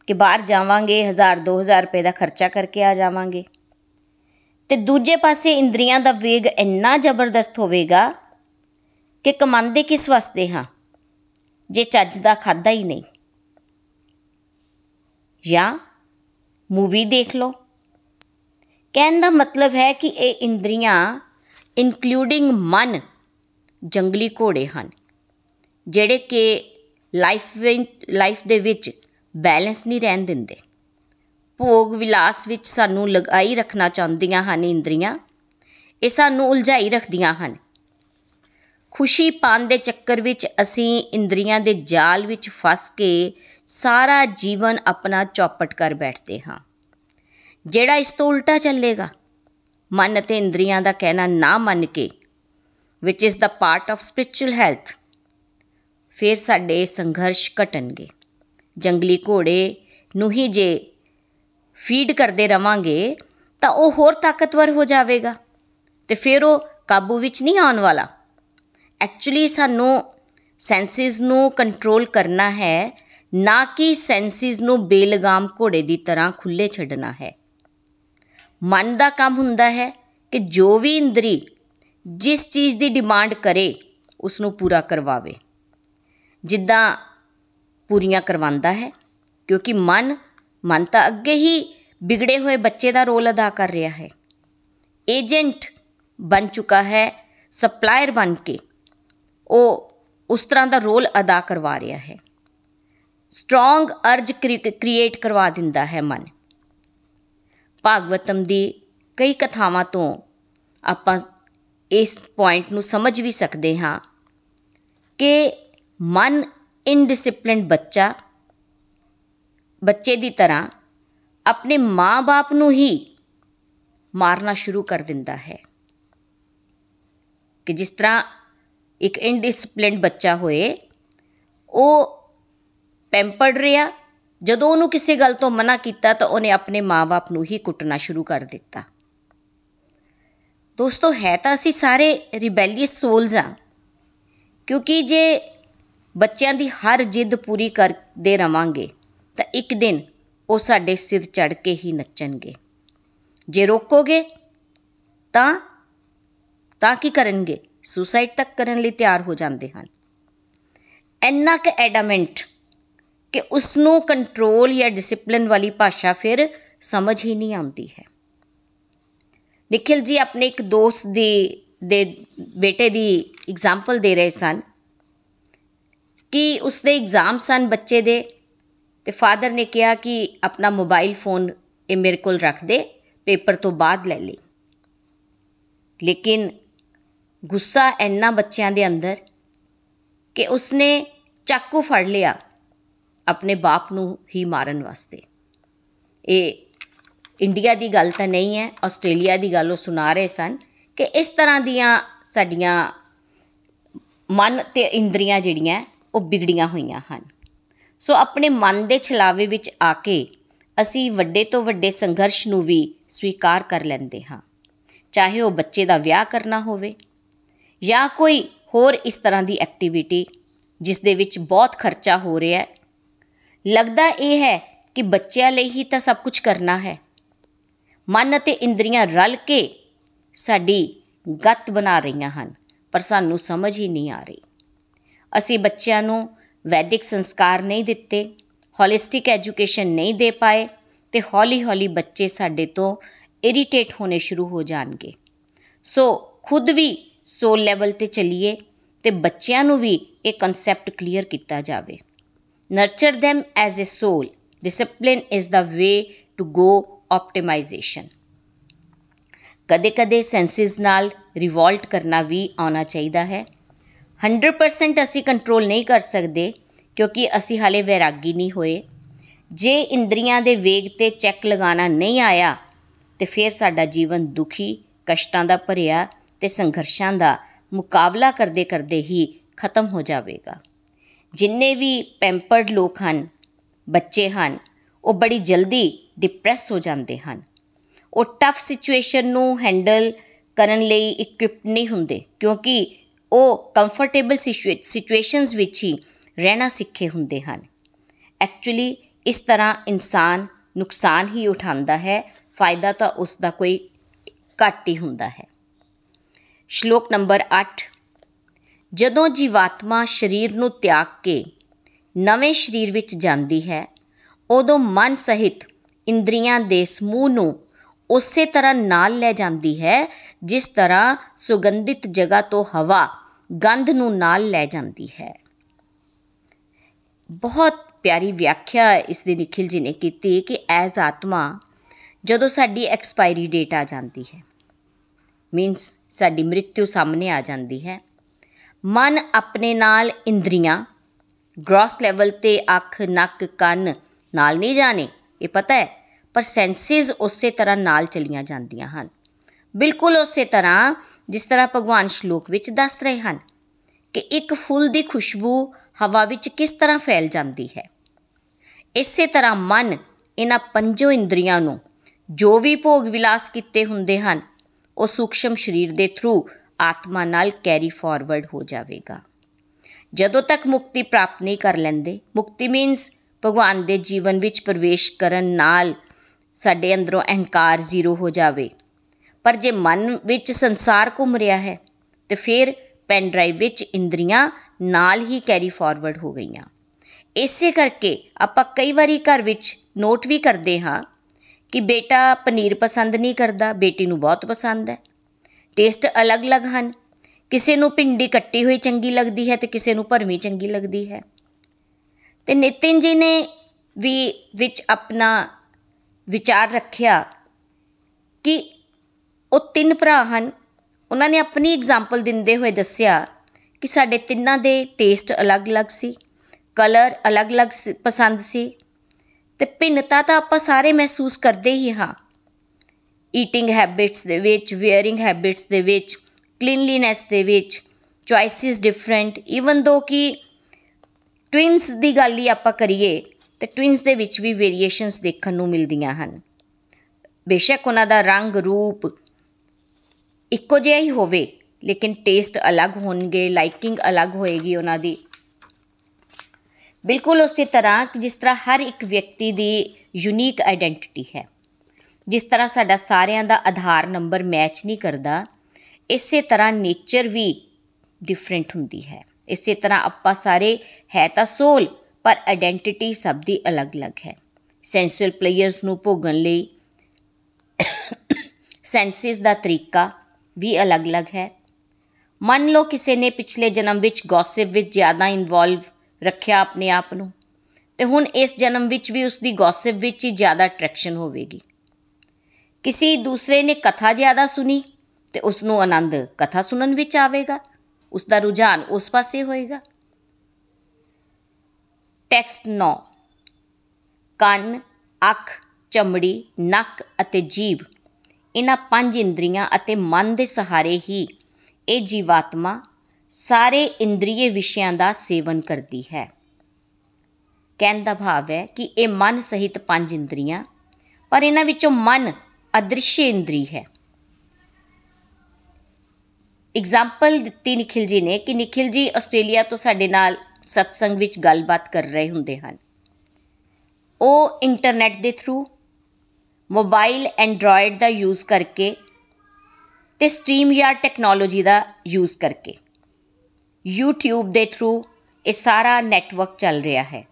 ਕਿ ਬਾਹਰ ਜਾਵਾਂਗੇ 1000 2000 ਰੁਪਏ ਦਾ ਖਰਚਾ ਕਰਕੇ ਆ ਜਾਵਾਂਗੇ। ਤੇ ਦੂਜੇ ਪਾਸੇ ਇੰਦਰੀਆਂ ਦਾ ਵੇਗ ਇੰਨਾ ਜ਼ਬਰਦਸਤ ਹੋਵੇਗਾ ਕਿ ਕਮਾਉਂਦੇ ਕਿਸ ਵਾਸਤੇ ਹਾਂ? ਜੇ ਚੱਜ ਦਾ ਖਾਦਾ ਹੀ ਨਹੀਂ। ਜਾਂ ਮੂਵੀ ਦੇਖ ਲਓ। ਕਹਿਣ ਦਾ ਮਤਲਬ ਹੈ ਕਿ ਇਹ ਇੰਦਰੀਆਂ ਇਨਕਲੂਡਿੰਗ ਮਨ, ਜੰਗਲੀ ਘੋੜੇ ਹਨ, ਜਿਹੜੇ ਕਿ ਲਾਈਫ ਲਾਈਫ ਦੇ ਵਿੱਚ ਬੈਲੈਂਸ ਨਹੀਂ ਰਹਿਣ ਦਿੰਦੇ। ਭੋਗ ਵਿਲਾਸ ਵਿੱਚ ਸਾਨੂੰ ਲਗਾਈ ਰੱਖਣਾ ਚਾਹੁੰਦੀਆਂ ਹਨ ਇੰਦਰੀਆਂ। ਇਹ ਸਾਨੂੰ ਉਲਝਾਈ ਰੱਖਦੀਆਂ ਹਨ। ਖੁਸ਼ੀ ਪਾਣ ਦੇ ਚੱਕਰ ਵਿੱਚ ਅਸੀਂ ਇੰਦਰੀਆਂ ਦੇ ਜਾਲ ਵਿੱਚ ਫਸ ਕੇ ਸਾਰਾ ਜੀਵਨ ਆਪਣਾ ਚੌਪਟ ਕਰ ਬੈਠਦੇ ਹਾਂ। ਜਿਹੜਾ ਇਸ ਤੋਂ ਉਲਟਾ ਚੱਲੇਗਾ। ਮਨ ਅਤੇ ਇੰਦਰੀਆਂ ਦਾ ਕਹਿਣਾ ਨਾ ਮੰਨ ਕੇ which is the part of spiritual health ਫਿਰ ਸਾਡੇ ਸੰਘਰਸ਼ ਘਟਣਗੇ। ਜੰਗਲੀ ਘੋੜੇ ਨੂੰ ਹੀ ਜੇ ਫੀਡ ਕਰਦੇ ਰਵਾਂਗੇ, ਤਾਂ ਉਹ ਹੋਰ ਤਾਕਤਵਰ ਹੋ ਜਾਵੇਗਾ ਤੇ ਫਿਰ ਉਹ ਕਾਬੂ ਵਿੱਚ ਨਹੀਂ ਆਉਣ ਵਾਲਾ। ਐਕਚੁਅਲੀ ਸਾਨੂੰ ਸੈਂਸਿਸ ਨੂੰ ਕੰਟਰੋਲ ਕਰਨਾ ਹੈ, ਨਾ ਕਿ ਸੈਂਸਿਸ ਨੂੰ ਬੇਲਗਾਮ ਘੋੜੇ ਦੀ ਤਰ੍ਹਾਂ ਖੁੱਲੇ ਛੱਡਣਾ ਹੈ। ਮਨ ਦਾ ਕੰਮ ਹੁੰਦਾ ਹੈ ਕਿ ਜੋ ਵੀ ਇੰਦਰੀ ਜਿਸ ਚੀਜ਼ ਦੀ ਡਿਮਾਂਡ ਕਰੇ ਉਸ ਨੂੰ ਪੂਰਾ ਕਰਵਾਵੇ। ਜਿੱਦਾਂ ਪੂਰੀਆਂ ਕਰਵਾਉਂਦਾ ਹੈ, ਕਿਉਂਕਿ ਮਨ ਮਨ ਤਾਂ ਅੱਗੇ ਹੀ ਵਿਗੜੇ ਹੋਏ ਬੱਚੇ ਦਾ ਰੋਲ ਅਦਾ ਕਰ ਰਿਹਾ ਹੈ। ਏਜੰਟ ਬਣ ਚੁੱਕਾ ਹੈ, ਸਪਲਾਇਰ ਬਣ ਕੇ। ਉਹ ਉਸ ਤਰ੍ਹਾਂ ਦਾ ਰੋਲ ਅਦਾ ਕਰਵਾ ਰਿਹਾ ਹੈ। ਸਟਰੋਂਗ ਅਰਜ ਕ੍ਰੀਏਟ ਕਰਵਾ ਦਿੰਦਾ ਹੈ ਮਨ। ਭਾਗਵਤਮ ਦੀ ਕਈ ਕਥਾਵਾਂ ਤੋਂ ਆਪਾਂ ਇਸ ਪੁਆਇੰਟ ਨੂੰ ਸਮਝ ਵੀ ਸਕਦੇ ਹਾਂ ਕਿ ਮਨ ਇਨਡਿਸਪਲਿਨਡ ਬੱਚਾ ਬੱਚੇ ਦੀ ਤਰ੍ਹਾਂ ਆਪਣੇ ਮਾਂ-ਬਾਪ ਨੂੰ ਹੀ ਮਾਰਨਾ ਸ਼ੁਰੂ ਕਰ ਦਿੰਦਾ ਹੈ। ਕਿ ਜਿਸ ਤਰ੍ਹਾਂ ਇੱਕ ਇਨਡਿਸਪਲਿਨਡ ਬੱਚਾ ਹੋਏ, ਉਹ ਪੈਂਪਰਡ ਰਿਹਾ, ਜਦੋਂ ਉਹਨੂੰ ਕਿਸੇ ਗੱਲ ਤੋਂ ਮਨਾ ਕੀਤਾ ਤਾਂ ਉਹਨੇ ਆਪਣੇ ਮਾਪੇ ਨੂੰ ਹੀ ਕੁੱਟਣਾ ਸ਼ੁਰੂ ਕਰ ਦਿੱਤਾ। ਦੋਸਤੋ, ਹੈ ਤਾਂ ਅਸੀਂ ਸਾਰੇ ਰਿਬੈਲੀਅਸ ਸੋਲਸ ਆ ਕਿਉਂਕਿ ਜੇ ਬੱਚਿਆਂ ਦੀ ਹਰ ਜਿੱਦ ਪੂਰੀ ਕਰਦੇ ਰਵਾਂਗੇ ਤਾਂ ਇੱਕ ਦਿਨ ਉਹ ਸਾਡੇ ਸਿਰ ਚੜ ਕੇ ਹੀ ਨੱਚਣਗੇ। ਜੇ ਰੋਕੋਗੇ ਤਾਂ ਤਾਂ ਕੀ ਕਰਨਗੇ? ਸੁਸਾਈਡ ਤੱਕ ਕਰਨ ਲਈ ਤਿਆਰ ਹੋ ਜਾਂਦੇ ਹਨ। ਇੰਨਾ ਕਿ ਐਡਾਮੈਂਟ ਕਿ ਉਸ ਨੂੰ ਕੰਟਰੋਲ ਜਾਂ ਡਿਸਪਲਿਨ ਵਾਲੀ ਭਾਸ਼ਾ ਫਿਰ ਸਮਝ ਹੀ ਨਹੀਂ ਆਉਂਦੀ ਹੈ। ਨikhil ਜੀ ਆਪਣੇ ਇੱਕ ਦੋਸਤ ਦੀ, ਦੇ ਬੇਟੇ ਦੀ ਐਗਜ਼ਾਮਪਲ ਦੇ ਰਹੇ ਸਨ ਕਿ ਉਸਦੇ ਐਗਜ਼ਾਮ ਸਨ ਬੱਚੇ ਦੇ। ਤੇ ਫਾਦਰ ਨੇ ਕਿਹਾ ਕਿ ਆਪਣਾ ਮੋਬਾਈਲ ਫੋਨ ਇਹ ਮੇਰੇ ਕੋਲ ਰੱਖ ਦੇ, ਪੇਪਰ ਤੋਂ ਬਾਅਦ ਲੈ ਲਈ। ਲੇਕਿਨ ਗੁੱਸਾ ਇੰਨਾ ਬੱਚਿਆਂ ਦੇ ਅੰਦਰ ਕਿ ਉਸਨੇ ਚਾਕੂ ਫੜ ਲਿਆ ਆਪਣੇ ਬਾਪ ਨੂੰ ਹੀ ਮਾਰਨ ਵਾਸਤੇ। ਇਹ ਇੰਡੀਆ ਦੀ ਗੱਲ ਤਾਂ ਨਹੀਂ ਹੈ, ਆਸਟ੍ਰੇਲੀਆ ਦੀ ਗੱਲ ਉਹ ਸੁਣਾ ਰਹੇ ਸਨ ਕਿ ਇਸ ਤਰ੍ਹਾਂ ਦੀਆਂ ਸਾਡੀਆਂ ਮਨ ਤੇ ਇੰਦਰੀਆਂ ਜਿਹੜੀਆਂ ਉਹ ਵਿਗੜੀਆਂ ਹੋਈਆਂ ਹਨ। ਸੋ ਆਪਣੇ ਮਨ ਦੇ ਛਲਾਵੇ ਵਿੱਚ ਆ ਕੇ ਅਸੀਂ ਵੱਡੇ ਤੋਂ ਵੱਡੇ ਸੰਘਰਸ਼ ਨੂੰ ਵੀ ਸਵੀਕਾਰ ਕਰ ਲੈਂਦੇ ਹਾਂ, ਚਾਹੇ ਉਹ ਬੱਚੇ ਦਾ ਵਿਆਹ ਕਰਨਾ ਹੋਵੇ ਜਾਂ ਕੋਈ ਹੋਰ ਇਸ ਤਰ੍ਹਾਂ ਦੀ ਐਕਟੀਵਿਟੀ ਜਿਸ ਦੇ ਵਿੱਚ ਬਹੁਤ ਖਰਚਾ ਹੋ ਰਿਹਾ ਹੈ। ਲੱਗਦਾ ਇਹ ਹੈ ਕਿ ਬੱਚਿਆਂ ਲਈ ਹੀ ਤਾਂ ਸਭ ਕੁਝ ਕਰਨਾ ਹੈ। ਮਨ ਅਤੇ ਇੰਦਰੀਆਂ ਰਲ ਕੇ ਸਾਡੀ ਗੱਤ ਬਣਾ ਰਹੀਆਂ ਹਨ, ਪਰ ਸਾਨੂੰ ਸਮਝ ਹੀ ਨਹੀਂ ਆ ਰਹੀ। ਅਸੀਂ ਬੱਚਿਆਂ ਨੂੰ ਵੈਦਿਕ ਸੰਸਕਾਰ ਨਹੀਂ ਦਿੱਤੇ ਹੋਲਿਸਟਿਕ ਐਜੂਕੇਸ਼ਨ ਨਹੀਂ ਦੇ ਪਾਏ ਤੇ ਹੌਲੀ-ਹੌਲੀ ਬੱਚੇ ਸਾਡੇ ਤੋਂ ਇਰੀਟੇਟ ਹੋਣੇ ਸ਼ੁਰੂ ਹੋ ਜਾਣਗੇ। ਸੋ ਖੁਦ ਵੀ ਸੋਲ ਲੈਵਲ ਤੇ ਚੱਲੀਏ ਤੇ ਬੱਚਿਆਂ ਨੂੰ ਵੀ ਇਹ ਕਨਸੈਪਟ ਕਲੀਅਰ ਕੀਤਾ ਜਾਵੇ। Nurture them as a soul discipline is the way to go optimization ਕਦੇ-ਕਦੇ ਸੈਂਸਿਸ ਨਾਲ ਰਿਵੋਲਟ ਕਰਨਾ ਵੀ ਆਉਣਾ ਚਾਹੀਦਾ ਹੈ। 100% ਅਸੀਂ ਕੰਟਰੋਲ ਨਹੀਂ ਕਰ ਸਕਦੇ, ਕਿਉਂਕਿ ਅਸੀਂ ਹਾਲੇ ਵੈਰਾਗੀ ਨਹੀਂ ਹੋਏ। ਜੇ ਇੰਦਰੀਆਂ ਦੇ ਵੇਗ ਤੇ ਚੈੱਕ ਲਗਾਉਣਾ ਨਹੀਂ ਆਇਆ, ਤੇ ਫਿਰ ਸਾਡਾ ਜੀਵਨ ਦੁਖੀ, ਕਸ਼ਟਾਂ ਦਾ ਭਰਿਆ ਤੇ ਸੰਘਰਸ਼ਾਂ ਦਾ ਮੁਕਾਬਲਾ ਕਰਦੇ ਕਰਦੇ ਹੀ ਖਤਮ ਹੋ ਜਾਵੇਗਾ। ਜਿੰਨੇ ਵੀ ਪੈਂਪਰਡ ਲੋਕ ਹਨ, ਬੱਚੇ ਹਨ, ਉਹ ਬੜੀ ਜਲਦੀ ਡਿਪਰੈਸ ਹੋ ਜਾਂਦੇ ਹਨ। ਉਹ ਟਫ ਸਿਚੁਏਸ਼ਨ ਨੂੰ ਹੈਂਡਲ ਕਰਨ ਲਈ ਇਕਵਿਪਡ ਨਹੀਂ ਹੁੰਦੇ, ਕਿਉਂਕਿ ਉਹ ਕੰਫਰਟੇਬਲ ਸਿਚੁਏਸ਼ਨਸ ਵਿੱਚ ਹੀ ਰਹਿਣਾ ਸਿੱਖੇ ਹੁੰਦੇ ਹਨ। ਐਕਚੁਅਲੀ ਇਸ ਤਰ੍ਹਾਂ ਇਨਸਾਨ ਨੁਕਸਾਨ ਹੀ ਉਠਾਉਂਦਾ ਹੈ, ਫਾਇਦਾ ਤਾਂ ਉਸ ਦਾ ਕੋਈ ਘੱਟ ਹੀ ਹੁੰਦਾ ਹੈ। ਸ਼ਲੋਕ ਨੰਬਰ 8 ਜਦੋਂ ਜੀਵਾਤਮਾ ਸਰੀਰ ਨੂੰ ਤਿਆਗ ਕੇ ਨਵੇਂ ਸਰੀਰ ਵਿੱਚ ਜਾਂਦੀ ਹੈ, ਉਦੋਂ ਮਨ ਸਹਿਤ ਇੰਦਰੀਆਂ ਦੇ ਸਮੂਹ ਨੂੰ ਉਸੇ ਤਰ੍ਹਾਂ ਨਾਲ ਲੈ ਜਾਂਦੀ ਹੈ, ਜਿਸ ਤਰ੍ਹਾਂ ਸੁਗੰਧਿਤ ਜਗ੍ਹਾ ਤੋਂ ਹਵਾ ਗੰਧ ਨੂੰ ਨਾਲ ਲੈ ਜਾਂਦੀ ਹੈ। ਬਹੁਤ ਪਿਆਰੀ ਵਿਆਖਿਆ ਇਸ ਦੀ ਨikhil ji ਨੇ ਕੀਤੀ ਕਿ ਐਜ਼ ਆਤਮਾ ਜਦੋਂ ਸਾਡੀ ਐਕਸਪਾਇਰੀ ਡੇਟ ਆ ਜਾਂਦੀ ਹੈ ਮੀਨਸ ਸਾਡੀ ਮ੍ਰਿਤਿਉ ਸਾਹਮਣੇ ਆ ਜਾਂਦੀ ਹੈ, ਮਨ ਆਪਣੇ ਨਾਲ ਇੰਦਰੀਆਂ ਗ੍ਰੋਸ ਲੈਵਲ ਤੇ ਅੱਖ, ਨੱਕ, ਕੰਨ ਨਾਲ ਨਹੀਂ ਜਾਣੇ, ਇਹ ਪਤਾ ਹੈ ਪਰ ਸੈਂਸਿਸ ਉਸੇ ਤਰ੍ਹਾਂ ਨਾਲ ਚਲੀਆਂ ਜਾਂਦੀਆਂ ਹਨ। ਬਿਲਕੁਲ ਉਸੇ ਤਰ੍ਹਾਂ ਜਿਸ ਤਰ੍ਹਾਂ ਭਗਵਾਨ ਸ਼ਲੋਕ ਵਿੱਚ ਦੱਸ ਰਹੇ ਹਨ ਕਿ ਇੱਕ ਫੁੱਲ ਦੀ ਖੁਸ਼ਬੂ ਹਵਾ ਵਿੱਚ ਕਿਸ ਤਰ੍ਹਾਂ ਫੈਲ ਜਾਂਦੀ ਹੈ। ਇਸੇ ਤਰ੍ਹਾਂ ਮਨ ਇਹਨਾਂ ਪੰਜੋ ਇੰਦਰੀਆਂ ਨੂੰ ਜੋ ਵੀ ਭੋਗ ਵਿਲਾਸ ਕੀਤੇ ਹੁੰਦੇ ਹਨ, ਉਹ ਸੂਖਸ਼ਮ ਸਰੀਰ ਦੇ ਥਰੂ ਆਤਮਾ ਨਾਲ ਕੈਰੀ ਫਾਰਵਰਡ ਹੋ ਜਾਵੇਗਾ। ਜਦੋਂ ਤੱਕ ਮੁਕਤੀ ਪ੍ਰਾਪਤ ਨਹੀਂ ਕਰ ਲੈਂਦੇ, ਮੁਕਤੀ ਮੀਨਸ ਭਗਵਾਨ ਦੇ ਜੀਵਨ ਵਿੱਚ ਪ੍ਰਵੇਸ਼ ਕਰਨ ਨਾਲ ਸਾਡੇ ਅੰਦਰੋਂ ਅਹੰਕਾਰ ਜ਼ੀਰੋ ਹੋ ਜਾਵੇ। ਪਰ ਜੇ ਮਨ ਵਿੱਚ ਸੰਸਾਰ ਘੁੰਮ ਰਿਹਾ ਹੈ, ਤੇ ਫਿਰ ਪੈਨ ਡਰਾਈਵ ਵਿੱਚ ਇੰਦਰੀਆਂ ਨਾਲ ਹੀ ਕੈਰੀ ਫਾਰਵਰਡ ਹੋ ਗਈਆਂ। ਇਸੇ ਕਰਕੇ ਆਪਾਂ ਕਈ ਵਾਰੀ ਘਰ ਵਿੱਚ ਨੋਟ ਵੀ ਕਰਦੇ ਹਾਂ ਕਿ ਬੇਟਾ ਪਨੀਰ ਪਸੰਦ ਨਹੀਂ ਕਰਦਾ, ਬੇਟੀ ਨੂੰ ਬਹੁਤ ਪਸੰਦ ਹੈ। ਟੇਸਟ ਅਲੱਗ-ਅਲੱਗ ਹਨ। ਕਿਸੇ ਨੂੰ ਪਿੰਡੀ ਕੱਟੀ ਹੋਈ ਚੰਗੀ ਲੱਗਦੀ ਹੈ ਤੇ ਕਿਸੇ ਨੂੰ ਭਰਵੀਂ ਚੰਗੀ ਲੱਗਦੀ ਹੈ। ਤੇ ਨਿਤਿਨ ਜੀ ਨੇ ਵੀ ਵਿੱਚ ਆਪਣਾ ਵਿਚਾਰ ਰੱਖਿਆ ਕਿ ਉਹ ਤਿੰਨ ਭਰਾ ਹਨ। ਉਹਨਾਂ ਨੇ ਆਪਣੀ ਐਗਜ਼ਾਮਪਲ ਦਿੰਦੇ ਹੋਏ ਦੱਸਿਆ ਕਿ ਸਾਡੇ ਤਿੰਨਾਂ ਦੇ ਟੇਸਟ ਅਲੱਗ-ਅਲੱਗ ਸੀ ਕਲਰ ਅਲੱਗ-ਅਲੱਗ ਪਸੰਦ ਸੀ ਤੇ ਭਿੰਨਤਾ ਤਾਂ ਆਪਾਂ ਸਾਰੇ ਮਹਿਸੂਸ ਕਰਦੇ ਹੀ ਹਾਂ। ਈਟਿੰਗ ਹੈਬਿਟਸ ਦੇ ਵਿੱਚ ਵੇਅਰਿੰਗ ਹੈਬਿਟਸ ਦੇ ਵਿੱਚ ਕਲੀਨਲੀਨੈਸ ਦੇ ਵਿੱਚ ਚੁਆਇਸਿਸ ਡਿਫਰੈਂਟ ਇਵਨ ਦੋ ਕਿ ਟਵਿਨਸ ਦੀ ਗੱਲ ਹੀ ਆਪਾਂ ਕਰੀਏ ਤੇ ਟਵਿਨਸ ਦੇ ਵਿੱਚ ਵੀ ਵੇਰੀਏਸ਼ਨਸ ਦੇਖਣ ਨੂੰ ਮਿਲਦੀਆਂ ਹਨ। ਬੇਸ਼ੱਕ ਉਹਨਾਂ ਦਾ ਰੰਗ, ਰੂਪ ਇੱਕੋ ਜਿਹਾ ਹੀ ਹੋਵੇ, ਲੇਕਿਨ ਟੇਸਟ ਅਲੱਗ ਹੋਣਗੇ ਲਾਈਕਿੰਗ ਅਲੱਗ ਹੋਏਗੀ ਉਹਨਾਂ ਦੀ। ਬਿਲਕੁਲ ਉਸੇ ਤਰ੍ਹਾਂ ਕਿ ਜਿਸ ਤਰ੍ਹਾਂ ਹਰ ਇੱਕ ਵਿਅਕਤੀ ਦੀ ਯੂਨੀਕ ਆਇਡੈਂਟੀਟੀ ਹੈ। ਜਿਸ ਤਰ੍ਹਾਂ ਸਾਡਾ ਸਾਰਿਆਂ ਦਾ ਆਧਾਰ ਨੰਬਰ ਮੈਚ ਨਹੀਂ ਕਰਦਾ, ਇਸੇ ਤਰ੍ਹਾਂ ਨੇਚਰ ਵੀ ਡਿਫਰੈਂਟ ਹੁੰਦੀ ਹੈ। ਇਸੇ ਤਰ੍ਹਾਂ ਆਪਾਂ ਸਾਰੇ ਹੈ ਤਾਂ ਸੋਲ ਪਰ ਆਇਡੈਂਟੀਟੀ ਸਭ ਦੀ ਅਲੱਗ-ਅਲੱਗ ਹੈ। ਸੈਂਸੁਅਲ ਪਲੇਅਰਸ ਨੂੰ ਭੋਗਣ ਲਈ ਸੈਂਸਿਸ ਦਾ ਤਰੀਕਾ ਵੀ ਅਲੱਗ-ਅਲੱਗ ਹੈ। ਮੰਨ ਲਓ ਕਿਸੇ ਨੇ ਪਿਛਲੇ ਜਨਮ ਵਿੱਚ ਗੌਸਿਪ ਵਿੱਚ ਜ਼ਿਆਦਾ ਇਨਵੋਲਵ ਰੱਖਿਆ ਆਪਣੇ ਆਪ ਨੂੰ, ਤੇ ਹੁਣ ਇਸ ਜਨਮ ਵਿੱਚ ਵੀ ਉਸ ਦੀ ਗੌਸਿਪ ਵਿੱਚ ਹੀ ਜ਼ਿਆਦਾ ਅਟਰੈਕਸ਼ਨ ਹੋਵੇਗੀ। ਕਿਸੇ ਦੂਸਰੇ ਨੇ ਕਥਾ ਜ਼ਿਆਦਾ ਸੁਣੀ, ਤੇ ਉਸ ਨੂੰ ਆਨੰਦ ਕਥਾ ਸੁਣਨ ਵਿੱਚ ਆਵੇਗਾ ਉਸ ਦਾ ਰੁਝਾਨ ਉਸ ਪਾਸੇ ਹੋਏਗਾ। ਟੈਕਸਟ 9 ਕੰਨ, ਅੱਖ, ਚਮੜੀ, ਨੱਕ ਅਤੇ ਜੀਭ। ਇਹਨਾਂ ਪੰਜ ਇੰਦਰੀਆਂ ਅਤੇ ਮਨ ਦੇ ਸਹਾਰੇ ਹੀ ਇਹ ਜੀਵਾਤਮਾ ਸਾਰੇ ਇੰਦਰੀਏ ਵਿਸ਼ਿਆਂ ਦਾ ਸੇਵਨ ਕਰਦੀ ਹੈ। ਕਹਿਣ ਦਾ ਭਾਵ ਹੈ ਕਿ ਇਹ ਮਨ ਸਹਿਤ ਪੰਜ ਇੰਦਰੀਆਂ, ਪਰ ਇਹਨਾਂ ਵਿੱਚੋਂ ਮਨ ਅਦ੍ਰਿਸ਼ ਇੰਦਰੀ ਹੈ। ਐਗਜ਼ਾਮਪਲ ਦਿੱਤੀ ਨikhil ji ਨੇ ਕਿ ਨikhil ji ਆਸਟ੍ਰੇਲੀਆ ਤੋਂ ਸਾਡੇ ਨਾਲ ਸਤਸੰਗ ਵਿੱਚ ਗੱਲਬਾਤ ਕਰ ਰਹੇ ਹੁੰਦੇ ਹਨ। ਉਹ ਇੰਟਰਨੈਟ ਦੇ ਥਰੂ ਮੋਬਾਈਲ ਐਂਡਰੋਇਡ ਦਾ ਯੂਜ਼ ਕਰਕੇ ਤੇ ਸਟ੍ਰੀਮ ਯਾਰ ਟੈਕਨੋਲੋਜੀ ਦਾ ਯੂਜ਼ ਕਰਕੇ YouTube ਦੇ ਥਰੂ ਇਹ ਸਾਰਾ ਨੈਟਵਰਕ ਚੱਲ ਰਿਹਾ ਹੈ,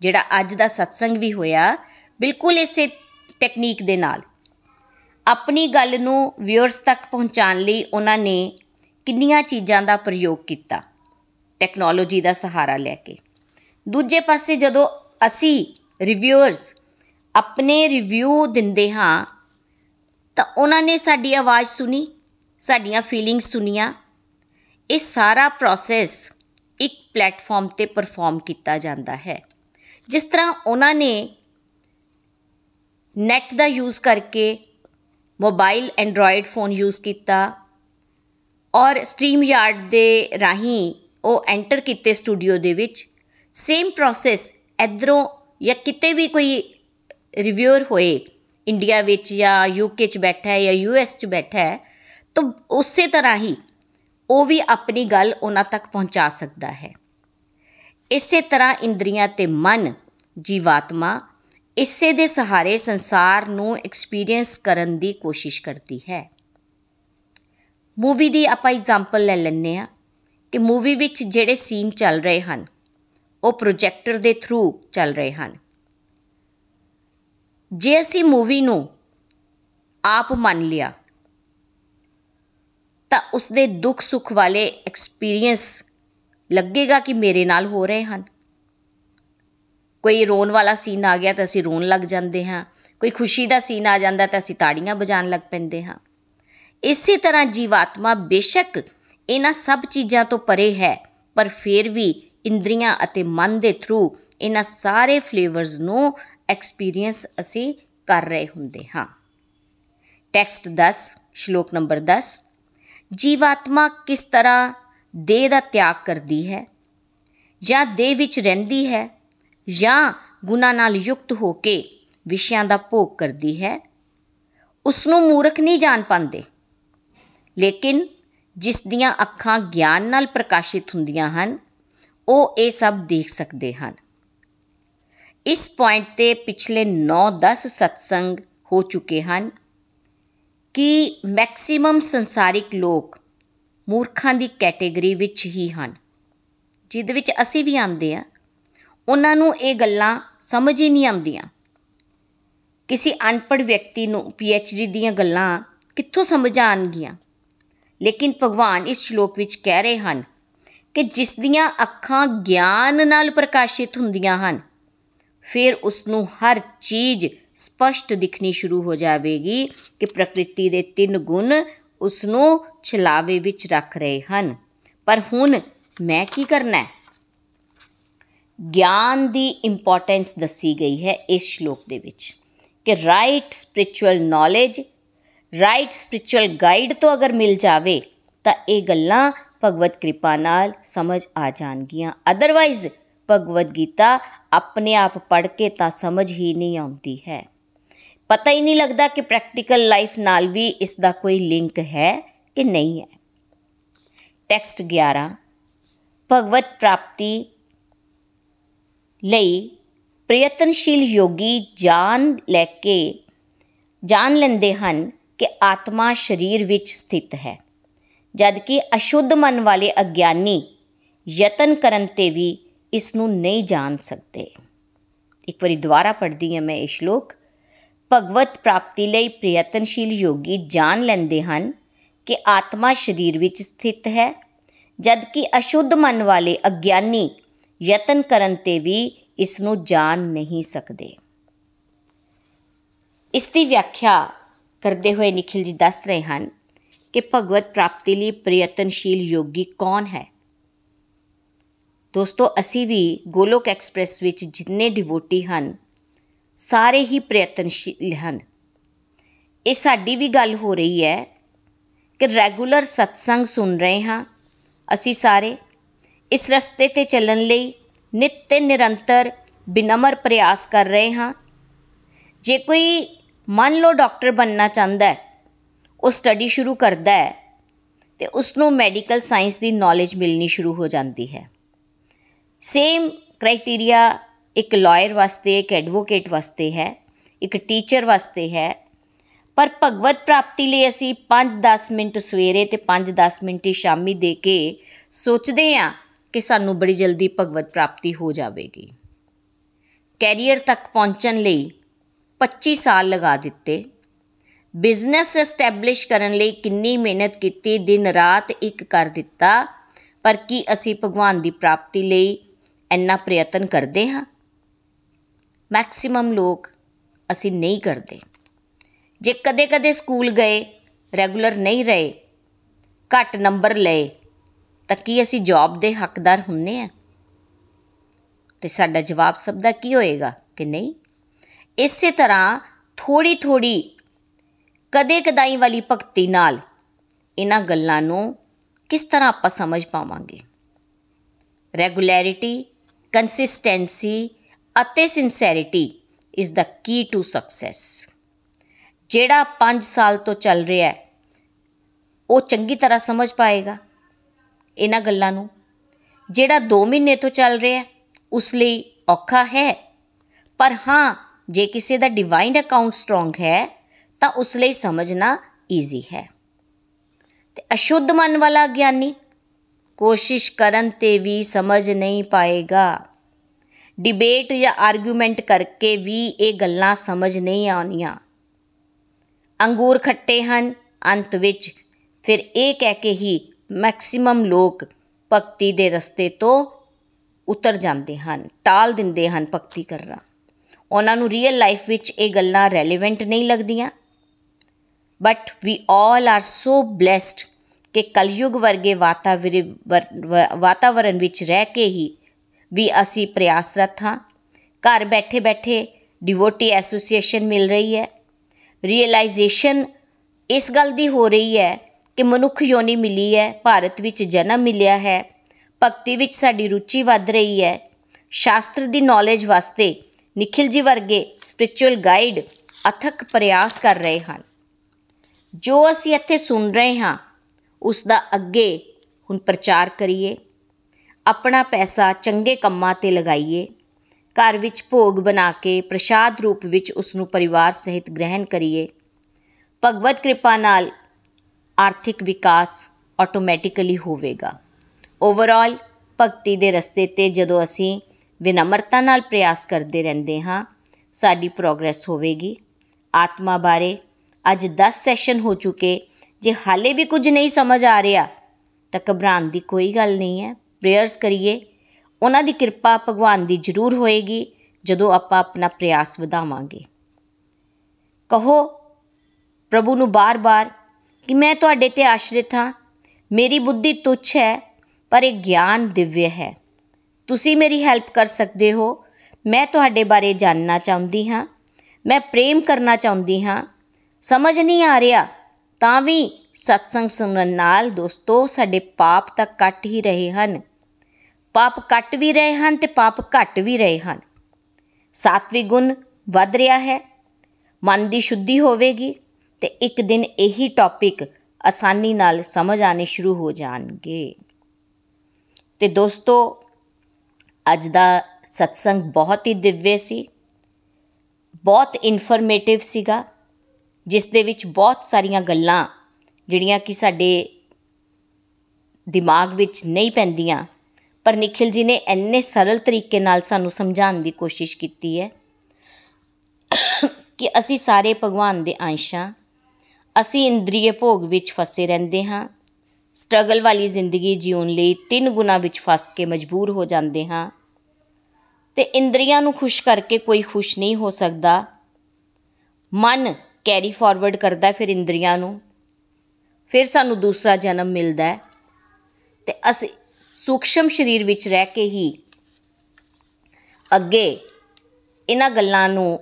ਜਿਹੜਾ ਅੱਜ ਦਾ ਸਤਸੰਗ ਵੀ ਹੋਇਆ ਬਿਲਕੁਲ ਇਸੇ ਟੈਕਨੀਕ ਦੇ ਨਾਲ। ਆਪਣੀ ਗੱਲ ਨੂੰ ਵਿਊਅਰਸ ਤੱਕ ਪਹੁੰਚਾਉਣ ਲਈ ਉਹਨਾਂ ਨੇ ਕਿੰਨੀਆਂ ਚੀਜ਼ਾਂ ਦਾ ਪ੍ਰਯੋਗ ਕੀਤਾ। ਟੈਕਨੋਲੋਜੀ ਦਾ ਸਹਾਰਾ ਲੈ ਕੇ। ਦੂਜੇ ਪਾਸੇ ਜਦੋਂ ਅਸੀਂ ਰਿਵਿਊਅਰਸ ਆਪਣੇ ਰਿਵਿਊ ਦਿੰਦੇ ਹਾਂ, ਤਾਂ ਉਹਨਾਂ ਨੇ ਸਾਡੀ ਆਵਾਜ਼ ਸੁਣੀ, ਸਾਡੀਆਂ ਫੀਲਿੰਗਸ ਸੁਨੀਆਂ ਇਹ ਸਾਰਾ ਪ੍ਰੋਸੈਸ ਇੱਕ ਪਲੇਟਫਾਰਮ ਤੇ ਪਰਫਾਰਮ ਕੀਤਾ ਜਾਂਦਾ ਹੈ। ਜਿਸ ਤਰ੍ਹਾਂ ਉਹਨਾਂ ਨੇ ਨੈਟ ਦਾ ਯੂਜ਼ ਕਰਕੇ ਮੋਬਾਈਲ ਐਂਡਰੋਇਡ ਫੋਨ ਯੂਜ਼ ਕੀਤਾ ਔਰ ਸਟ੍ਰੀਮ ਯਾਰਡ ਦੇ ਰਾਹੀਂ ਉਹ ਐਂਟਰ ਕੀਤੇ ਸਟੂਡੀਓ ਦੇ ਵਿੱਚ ਸੇਮ ਪ੍ਰੋਸੈਸ ਇਧਰੋਂ ਜਾਂ ਕਿਤੇ ਵੀ ਕੋਈ ਰਿਵਿਊਅਰ ਹੋਏ ਇੰਡੀਆ ਵਿੱਚ ਜਾਂ ਯੂਕੇ 'ਚ ਬੈਠਾ ਹੈ ਜਾਂ ਯੂਐਸ 'ਚ ਬੈਠਾ ਹੈ, ਤਾਂ ਉਸੇ ਤਰ੍ਹਾਂ ਹੀ ਉਹ ਵੀ ਆਪਣੀ ਗੱਲ ਉਹਨਾਂ ਤੱਕ ਪਹੁੰਚਾ ਸਕਦਾ ਹੈ। ਇਸੇ ਤਰ੍ਹਾਂ ਇੰਦਰੀਆਂ ਤੇ ਮਨ, ਜੀਵਾਤਮਾ ਇਸੇ ਦੇ ਸਹਾਰੇ ਸੰਸਾਰ ਨੂੰ ਐਕਸਪੀਰੀਅੰਸ ਕਰਨ ਦੀ ਕੋਸ਼ਿਸ਼ ਕਰਦੀ ਹੈ। ਮੂਵੀ ਦੀ ਆਪਾਂ ਐਗਜ਼ਾਮਪਲ ਲੈ ਲੈਂਦੇ ਆ ਕਿ ਮੂਵੀ ਵਿੱਚ ਜਿਹੜੇ ਸੀਨ ਚੱਲ ਰਹੇ ਹਨ, ਉਹ ਪ੍ਰੋਜੈਕਟਰ ਦੇ ਥਰੂ ਚੱਲ ਰਹੇ ਹਨ। ਜੇ ਅਸੀਂ ਮੂਵੀ ਨੂੰ ਆਪ ਮੰਨ ਲਿਆ, ਤਾਂ ਉਸ ਦੇ ਦੁੱਖ ਸੁੱਖ ਵਾਲੇ ਐਕਸਪੀਰੀਅੰਸ ਲੱਗੇਗਾ ਕਿ ਮੇਰੇ ਨਾਲ ਹੋ ਰਹੇ ਹਨ। ਕੋਈ ਰੋਣ ਵਾਲਾ ਸੀਨ ਆ ਗਿਆ ਤਾਂ ਅਸੀਂ ਰੋਣ ਲੱਗ ਜਾਂਦੇ ਹਾਂ, ਕੋਈ ਖੁਸ਼ੀ ਦਾ ਸੀਨ ਆ ਜਾਂਦਾ ਤਾਂ ਅਸੀਂ ਤਾੜੀਆਂ ਵਜਾਣ ਲੱਗ ਪੈਂਦੇ ਹਾਂ। ਇਸੇ ਤਰ੍ਹਾਂ ਜੀਵਾਤਮਾ ਬੇਸ਼ੱਕ ਇਹਨਾਂ ਸਭ ਚੀਜ਼ਾਂ ਤੋਂ ਪਰੇ ਹੈ, ਪਰ ਫਿਰ ਵੀ ਇੰਦਰੀਆਂ ਅਤੇ ਮਨ ਦੇ ਥਰੂ ਇਹਨਾਂ ਸਾਰੇ ਫਲੇਵਰਸ ਨੂੰ ਐਕਸਪੀਰੀਅੰਸ ਅਸੀਂ ਕਰ ਰਹੇ ਹੁੰਦੇ ਹਾਂ। ਟੈਕਸਟ 10 ਸ਼ਲੋਕ ਨੰਬਰ 10 ਜੀਵਾਤਮਾ ਕਿਸ ਤਰ੍ਹਾਂ ਦੇਹ ਦਾ ਤਿਆਗ ਕਰਦੀ ਹੈ? ਜਾਂ ਦੇਹ ਵਿੱਚ ਰਹਿੰਦੀ ਹੈ ਜਾਂ ਗੁਨਾ ਨਾਲ ਯੁਕਤ ਹੋ ਕੇ ਵਿਸ਼ਿਆਂ ਦਾ ਭੋਗ ਕਰਦੀ ਹੈ? ਉਸ ਨੂੰ ਮੂਰਖ ਨਹੀਂ ਜਾਣ ਪਾਉਂਦੇ। ਲੇਕਿਨ ਜਿਸ ਦੀਆਂ ਅੱਖਾਂ ਗਿਆਨ ਨਾਲ ਪ੍ਰਕਾਸ਼ਿਤ ਹੁੰਦੀਆਂ ਹਨ, ਉਹ ਇਹ ਸਭ ਦੇਖ ਸਕਦੇ ਹਨ। ਇਸ ਪੁਆਇੰਟ ਤੇ ਪਿਛਲੇ 9-10 ਸਤਸੰਗ ਹੋ ਚੁੱਕੇ ਹਨ ਕਿ ਮੈਕਸਿਮਮ ਸੰਸਾਰਿਕ ਲੋਕ ਮੂਰਖਾਂ ਦੀ ਕੈਟਾਗਰੀ ਵਿੱਚ ਹੀ ਹਨ ਜਿੱਦ ਵਿੱਚ ਅਸੀਂ ਵੀ ਆਂਦੇ ਆ ਉਹਨਾਂ ਨੂੰ ਇਹ ਗੱਲਾਂ ਸਮਝ ਹੀ ਨਹੀਂ ਆਉਂਦੀਆਂ। ਕਿਸੇ ਅਨਪੜ੍ਹ ਵਿਅਕਤੀ ਨੂੰ ਪੀਐਚਡੀ ਦੀਆਂ ਗੱਲਾਂ ਕਿੱਥੋਂ ਸਮਝ ਆਣਗੀਆਂ ਲੇਕਿਨ ਭਗਵਾਨ ਇਸ ਸ਼ਲੋਕ ਵਿੱਚ ਕਹਿ ਰਹੇ ਹਨ ਕਿ ਜਿਸ ਦੀਆਂ ਅੱਖਾਂ ਗਿਆਨ ਨਾਲ ਪ੍ਰਕਾਸ਼ਿਤ ਹੁੰਦੀਆਂ ਹਨ, ਫਿਰ ਉਸ ਨੂੰ ਹਰ ਚੀਜ਼ ਸਪਸ਼ਟ ਦਿਖਣੀ ਸ਼ੁਰੂ ਹੋ ਜਾਵੇਗੀ ਕਿ ਪ੍ਰਕਿਰਤੀ ਦੇ ਤਿੰਨ ਗੁਣ ਉਸ ਨੂੰ ਛਲਾਵੇ ਵਿੱਚ ਰੱਖ ਰਹੇ ਹਨ। ਪਰ ਹੁਣ ਮੈਂ ਕੀ ਕਰਨਾ ਹੈ? ਗਿਆਨ ਦੀ ਇੰਪੋਰਟੈਂਸ ਦੱਸੀ ਗਈ ਹੈ ਇਸ ਸ਼ਲੋਕ ਦੇ ਵਿੱਚ ਕਿ right spiritual knowledge right spiritual guide ਤੋਂ ਅਗਰ ਮਿਲ ਜਾਵੇ, ਤਾਂ ਇਹ ਗੱਲਾਂ ਭਗਵਤ ਕਿਰਪਾ ਨਾਲ ਸਮਝ ਆ ਜਾਣਗੀਆਂ। ਅਦਰਵਾਈਜ਼ ਭਗਵਦ ਗੀਤਾ ਆਪਣੇ ਆਪ ਪੜ੍ਹ ਕੇ ਤਾਂ ਸਮਝ ਹੀ ਨਹੀਂ ਆਉਂਦੀ ਹੈ। ਪਤਾ ਹੀ ਨਹੀਂ ਲੱਗਦਾ ਕਿ ਪ੍ਰੈਕਟੀਕਲ ਲਾਈਫ ਨਾਲ ਵੀ ਇਸ ਦਾ ਕੋਈ ਲਿੰਕ ਹੈ ਕਿ ਨਹੀਂ ਹੈ। ਟੈਕਸਟ 11 ਭਗਵਤ ਪ੍ਰਾਪਤੀ ਲਈ ਪ੍ਰਯਤਨਸ਼ੀਲ ਯੋਗੀ ਜਾਣ ਲੈ ਕੇ, ਜਾਣ ਲੈਂਦੇ ਹਨ ਕਿ ਆਤਮਾ ਸਰੀਰ ਵਿੱਚ ਸਥਿਤ ਹੈ। ਜਦਕਿ ਅਸ਼ੁੱਧ ਮਨ ਵਾਲੇ ਅਗਿਆਨੀ ਯਤਨ ਕਰਨ ਤੇ ਵੀ ਇਸ ਨੂੰ ਨਹੀਂ ਜਾਣ ਸਕਦੇ। ਇੱਕ ਵਾਰੀ ਦੁਬਾਰਾ ਪੜ੍ਹਦੀ ਹਾਂ ਮੈਂ ਇਹ ਸ਼ਲੋਕ। ਭਗਵਤ ਪ੍ਰਾਪਤੀ ਲਈ ਪ੍ਰਯਤਨਸ਼ੀਲ ਯੋਗੀ ਜਾਣ ਲੈਂਦੇ ਹਨ ਕਿ ਆਤਮਾ ਸਰੀਰ ਵਿੱਚ ਸਥਿਤ ਹੈ, ਜਦਕਿ ਅਸ਼ੁੱਧ ਮਨ ਵਾਲੇ ਅਗਿਆਨੀ ਯਤਨ ਕਰਨ ਤੇ ਵੀ ਇਸ ਨੂੰ ਜਾਣ ਨਹੀਂ ਸਕਦੇ। ਇਸ ਦੀ ਵਿਆਖਿਆ ਕਰਦੇ ਹੋਏ ਨikhil ji ਦੱਸ ਰਹੇ ਹਨ ਕਿ ਭਗਵਤ ਪ੍ਰਾਪਤੀ ਲਈ ਪ੍ਰਯਤਨਸ਼ੀਲ ਯੋਗੀ ਕੌਣ ਹੈ? ਦੋਸਤੋ, ਅਸੀਂ ਵੀ ਗੋਲੋਕ ਐਕਸਪ੍ਰੈਸ ਵਿੱਚ ਜਿੰਨੇ ਡਿਵੋਟੀ ਹਨ, ਸਾਰੇ ਹੀ ਪ੍ਰਯਤਨਸ਼ੀਲ ਹਨ। ਇਹ ਸਾਡੀ ਵੀ ਗੱਲ ਹੋ ਰਹੀ ਹੈ ਕਿ ਰੈਗੂਲਰ ਸਤਸੰਗ ਸੁਣ ਰਹੇ ਹਾਂ ਅਸੀਂ ਸਾਰੇ। ਇਸ ਰਸਤੇ ਤੇ ਚੱਲਣ ਲਈ ਨਿਤ ਤੇ ਨਿਰੰਤਰ ਬਿਨਮਰ ਪ੍ਰਯਾਸ ਕਰ ਰਹੇ ਹਾਂ। ਜੇ ਕੋਈ ਮੰਨ ਲਓ ਡਾਕਟਰ ਬੰਨਣਾ ਚਾਹੁੰਦਾ ਹੈ, ਉਹ ਸਟੱਡੀ ਸ਼ੁਰੂ ਕਰਦਾ ਹੈ, ਤੇ ਉਸ ਨੂੰ ਮੈਡੀਕਲ ਸਾਇੰਸ ਦੀ ਨੌਲੇਜ ਮਿਲਣੀ ਸ਼ੁਰੂ ਹੋ ਜਾਂਦੀ ਹੈ। ਸੇਮ ਕ੍ਰਾਈਟੇਰੀਆ ਇੱਕ ਲਾਇਰ ਵਾਸਤੇ, ਇੱਕ ਐਡਵੋਕੇਟ ਵਾਸਤੇ ਹੈ, ਇੱਕ ਟੀਚਰ ਵਾਸਤੇ ਹੈ। ਪਰ ਭਗਵਤ ਪ੍ਰਾਪਤੀ ਲਈ ਅਸੀਂ 5-10 ਮਿੰਟ ਸਵੇਰੇ ਤੇ 5-10 ਮਿੰਟ ਸ਼ਾਮੀ ਦੇ ਕੇ ਸੋਚਦੇ ਹਾਂ ਕਿ ਸਾਨੂੰ ਬੜੀ ਜਲਦੀ ਭਗਵਤ ਪ੍ਰਾਪਤੀ ਹੋ ਜਾਵੇਗੀ। ਕੈਰੀਅਰ ਤੱਕ ਪਹੁੰਚਣ ਲਈ 25 ਸਾਲ ਲਗਾ ਦਿੱਤੇ। ਬਿਜ਼ਨਸ ਐਸਟੈਬਲਿਸ਼ ਕਰਨ ਲਈ ਕਿੰਨੀ ਮਿਹਨਤ ਕੀਤੀ, ਦਿਨ ਰਾਤ ਇੱਕ ਕਰ ਦਿੱਤਾ, ਪਰ ਕੀ ਅਸੀਂ ਭਗਵਾਨ ਦੀ ਪ੍ਰਾਪਤੀ ਲਈ ਇੰਨਾ ਪ੍ਰਯਤਨ ਕਰਦੇ ਹਾਂ? ਮੈਕਸਿਮਮ ਲੋਕ ਅਸੀਂ ਨਹੀਂ ਕਰਦੇ। ਜੇ ਕਦੇ-ਕਦੇ ਸਕੂਲ ਗਏ, ਰੈਗੂਲਰ ਨਹੀਂ ਰਹੇ, ਘੱਟ ਨੰਬਰ ਲਏ, ਤਾਂ ਕੀ ਅਸੀਂ ਜੌਬ ਦੇ ਹੱਕਦਾਰ ਹੁੰਨੇ ਆ? ਤੇ ਸਾਡਾ ਜਵਾਬ ਸਭ ਦਾ ਕੀ ਹੋਏਗਾ ਕਿ ਨਹੀਂ? ਇਸੇ ਤਰ੍ਹਾਂ ਥੋੜੀ ਥੋੜੀ ਕਦੇ ਕਦਾਈ ਵਾਲੀ ਭਗਤੀ ਨਾਲ ਇਹਨਾਂ ਗੱਲਾਂ ਨੂੰ ਕਿਸ ਤਰ੍ਹਾਂ ਆਪਾਂ ਸਮਝ ਪਾਵਾਂਗੇ? ਰੈਗੂਲੈਰਿਟੀ ਕੰਸਿਸਟੈਂਸੀ ਅਤੇ sincerity is the key to success ਜਿਹੜਾ 5 ਸਾਲ ਤੋਂ ਚੱਲ ਰਿਹਾ ਹੈ, ਉਹ ਚੰਗੀ ਤਰ੍ਹਾਂ ਸਮਝ ਪਾਏਗਾ ਇਹਨਾਂ ਗੱਲਾਂ ਨੂੰ। ਜਿਹੜਾ 2 ਮਹੀਨੇ ਤੋਂ ਚੱਲ ਰਿਹਾ ਉਸ ਲਈ ਔਖਾ ਹੈ। ਪਰ ਹਾਂ ਜੇ ਕਿਸੇ ਦਾ ਡਿਵਾਈਨ ਅਕਾਊਂਟ ਸਟਰੋਂਗ ਹੈ, ਤਾਂ ਉਸ ਲਈ ਸਮਝਣਾ ਈਜ਼ੀ ਹੈ। ਤੇ ਅਸ਼ੁੱਧ ਮਨ ਵਾਲਾ ਗਿਆਨੀ, ਕੋਸ਼ਿਸ਼ ਕਰਨ ਤੇ ਵੀ ਸਮਝ ਨਹੀਂ ਪਾਏਗਾ। ਡਿਬੇਟ ਜਾਂ ਆਰਗੂਮੈਂਟ ਕਰਕੇ ਵੀ ਇਹ ਗੱਲਾਂ ਸਮਝ ਨਹੀਂ ਆਉਣੀਆਂ। ਅੰਗੂਰ ਖੱਟੇ ਹਨ, ਅੰਤ ਵਿੱਚ ਫਿਰ ਇਹ ਕਹਿ ਕੇ ਹੀ ਮੈਕਸਿਮਮ ਲੋਕ ਭਗਤੀ ਦੇ ਰਸਤੇ ਤੋਂ ਉਤਰ ਜਾਂਦੇ ਹਨ, ਟਾਲ ਦਿੰਦੇ ਹਨ ਭਗਤੀ ਕਰਨਾ। ਉਹਨਾਂ ਨੂੰ ਰੀਅਲ ਲਾਈਫ ਵਿੱਚ ਇਹ ਗੱਲਾਂ ਰੈਲੇਵੈਂਟ ਨਹੀਂ ਲੱਗਦੀਆਂ। But we all are so blessed ਕਿ ਕਲਯੁਗ ਵਰਗੇ ਵਾਤਾਵਰਣ ਵਿੱਚ ਰਹਿ ਕੇ ਹੀ ਵੀ ਅਸੀਂ ਪ੍ਰਯਾਸਰਤ ਹਾਂ। ਘਰ ਬੈਠੇ ਬੈਠੇ ਡਿਵੋਟੀ ਐਸੋਸੀਏਸ਼ਨ ਮਿਲ ਰਹੀ ਹੈ। ਰੀਅਲਾਈਜੇਸ਼ਨ ਇਸ ਗੱਲ ਦੀ ਹੋ ਰਹੀ ਹੈ ਕਿ ਮਨੁੱਖ ਯੋਨੀ ਮਿਲੀ ਹੈ, ਭਾਰਤ ਵਿੱਚ ਜਨਮ ਮਿਲਿਆ ਹੈ, ਭਗਤੀ ਵਿੱਚ ਸਾਡੀ ਰੁਚੀ ਵੱਧ ਰਹੀ ਹੈ। ਸ਼ਾਸਤਰ ਦੀ ਨੌਲੇਜ ਵਾਸਤੇ ਨikhil ji ਵਰਗੇ ਸਪਿਰਚੁਅਲ ਗਾਈਡ ਅਥਕ ਪ੍ਰਯਾਸ ਕਰ ਰਹੇ ਹਨ ਜੋ ਅਸੀਂ ਇੱਥੇ ਸੁਣ ਰਹੇ ਹਾਂ ਉਸ ਦਾ ਅੱਗੇ ਹੁਣ ਪ੍ਰਚਾਰ ਕਰੀਏ ਆਪਣਾ ਪੈਸਾ ਚੰਗੇ ਕੰਮਾਂ ਤੇ ਲਗਾਈਏ ਘਰ ਵਿੱਚ ਭੋਗ ਬਣਾ ਕੇ ਪ੍ਰਸ਼ਾਦ ਰੂਪ ਵਿੱਚ ਉਸ ਨੂੰ ਪਰਿਵਾਰ ਸਹਿਤ ਗ੍ਰਹਿਣ ਕਰੀਏ ਭਗਵਤ ਕਿਰਪਾ ਨਾਲ ਆਰਥਿਕ ਵਿਕਾਸ ਆਟੋਮੈਟਿਕਲੀ ਹੋਵੇਗਾ ਓਵਰਆਲ ਭਗਤੀ ਦੇ ਰਸਤੇ ਤੇ ਜਦੋਂ ਅਸੀਂ ਵਿਨਮਰਤਾ ਨਾਲ ਪ੍ਰਯਾਸ ਕਰਦੇ ਰਹਿੰਦੇ ਹਾਂ, ਸਾਡੀ ਪ੍ਰੋਗਰੈਸ ਹੋਵੇਗੀ। ਆਤਮਾ ਬਾਰੇ ਅੱਜ 10 ਸੈਸ਼ਨ ਹੋ ਚੁੱਕੇ, ਜੇ ਹਾਲੇ ਵੀ ਕੁਝ ਨਹੀਂ ਸਮਝ ਆ ਰਿਹਾ, ਤਾਂ ਘਬਰਾਉਣ ਦੀ ਕੋਈ ਗੱਲ ਨਹੀਂ ਹੈ। ਪ੍ਰੇਅਰਸ ਕਰੀਏ। ਉਹਨਾਂ ਦੀ ਕਿਰਪਾ ਭਗਵਾਨ ਦੀ ਜ਼ਰੂਰ ਹੋਏਗੀ, ਜਦੋਂ ਆਪਾਂ ਆਪਣਾ ਪ੍ਰਯਾਸ ਵਧਾਵਾਂਗੇ। ਕਹੋ, ਪ੍ਰਭੂ ਨੂੰ ਬਾਰ-ਬਾਰ ਕਿ ਮੈਂ ਤੁਹਾਡੇ ਤੇ ਆਸ਼ਰਿਤ ਹਾਂ। ਮੇਰੀ ਬੁੱਧੀ ਤੁੱਛ ਹੈ, ਪਰ ਇਹ ਗਿਆਨ ਦਿਵਯ ਹੈ। ਤੁਸੀਂ ਮੇਰੀ ਹੈਲਪ ਕਰ ਸਕਦੇ ਹੋ। ਮੈਂ ਤੁਹਾਡੇ ਬਾਰੇ ਜਾਣਨਾ ਚਾਹੁੰਦੀ ਹਾਂ। ਮੈਂ ਪ੍ਰੇਮ ਕਰਨਾ ਚਾਹੁੰਦੀ ਹਾਂ। ਸਮਝ ਨਹੀਂ ਆ ਰਿਹਾ, ਤਾਂ ਵੀ ਸਤਸੰਗ ਸੁਣਨ ਨਾਲ ਦੋਸਤੋ, ਸਾਡੇ ਪਾਪ ਤਾਂ ਕੱਟ ਹੀ ਰਹੇ ਹਨ। ਪਾਪ ਕੱਟ ਵੀ ਰਹੇ ਹਨ ਤੇ ਪਾਪ ਘਟ ਵੀ ਰਹੇ ਹਨ। ਸਾਤਵੀ ਗੁਣ ਵੱਧ ਰਿਹਾ ਹੈ। ਮਨ ਦੀ ਸ਼ੁੱਧੀ ਹੋਵੇਗੀ ਤੇ ਇੱਕ ਦਿਨ ਇਹੀ ਟੌਪਿਕ ਆਸਾਨੀ ਨਾਲ ਸਮਝ ਆਣੇ ਸ਼ੁਰੂ ਹੋ ਜਾਣਗੇ। ਤੇ ਦੋਸਤੋ ਅੱਜ ਦਾ ਸਤਸੰਗ ਬਹੁਤ ਹੀ ਦਿਵਯ ਸੀ। ਬਹੁਤ ਇਨਫੋਰਮੇਟਿਵ ਸੀਗਾ, ਜਿਸ ਦੇ ਵਿੱਚ ਬਹੁਤ ਸਾਰੀਆਂ ਗੱਲਾਂ ਜਿਹੜੀਆਂ ਕਿ ਸਾਡੇ ਦਿਮਾਗ ਵਿੱਚ ਨਹੀਂ ਪੈਂਦੀਆਂ, ਪਰ ਨikhil ji ਨੇ ਇੰਨੇ ਸਰਲ ਤਰੀਕੇ ਨਾਲ ਸਾਨੂੰ ਸਮਝਾਉਣ ਦੀ ਕੋਸ਼ਿਸ਼ ਕੀਤੀ ਹੈ ਕਿ ਅਸੀਂ ਸਾਰੇ ਭਗਵਾਨ ਦੇ ਅੰਸ਼ਾਂ ਅਸੀਂ ਇੰਦਰੀਏ ਭੋਗ ਵਿੱਚ ਫਸੇ ਰਹਿੰਦੇ ਹਾਂ ਸਟਰਗਲ ਵਾਲੀ ਜ਼ਿੰਦਗੀ ਜਿਉਣ ਲਈ ਤਿੰਨ ਗੁਣਾ ਵਿੱਚ ਫਸ ਕੇ ਮਜਬੂਰ ਹੋ ਜਾਂਦੇ ਹਾਂ। ਤੇ ਇੰਦਰੀਆਂ ਨੂੰ ਖੁਸ਼ ਕਰਕੇ ਕੋਈ ਖੁਸ਼ ਨਹੀਂ ਹੋ ਸਕਦਾ। ਮਨ ਕੈਰੀ ਫਾਰਵਰਡ ਕਰਦਾ ਫਿਰ ਇੰਦਰੀਆਂ ਨੂੰ। ਫਿਰ ਸਾਨੂੰ ਦੂਸਰਾ ਜਨਮ ਮਿਲਦਾ ਹੈ। ਤੇ ਅਸੀਂ ਸੂਖਸ਼ਮ ਸਰੀਰ ਵਿੱਚ ਰਹਿ ਕੇ ਹੀ ਅੱਗੇ ਇਹਨਾਂ ਗੱਲਾਂ ਨੂੰ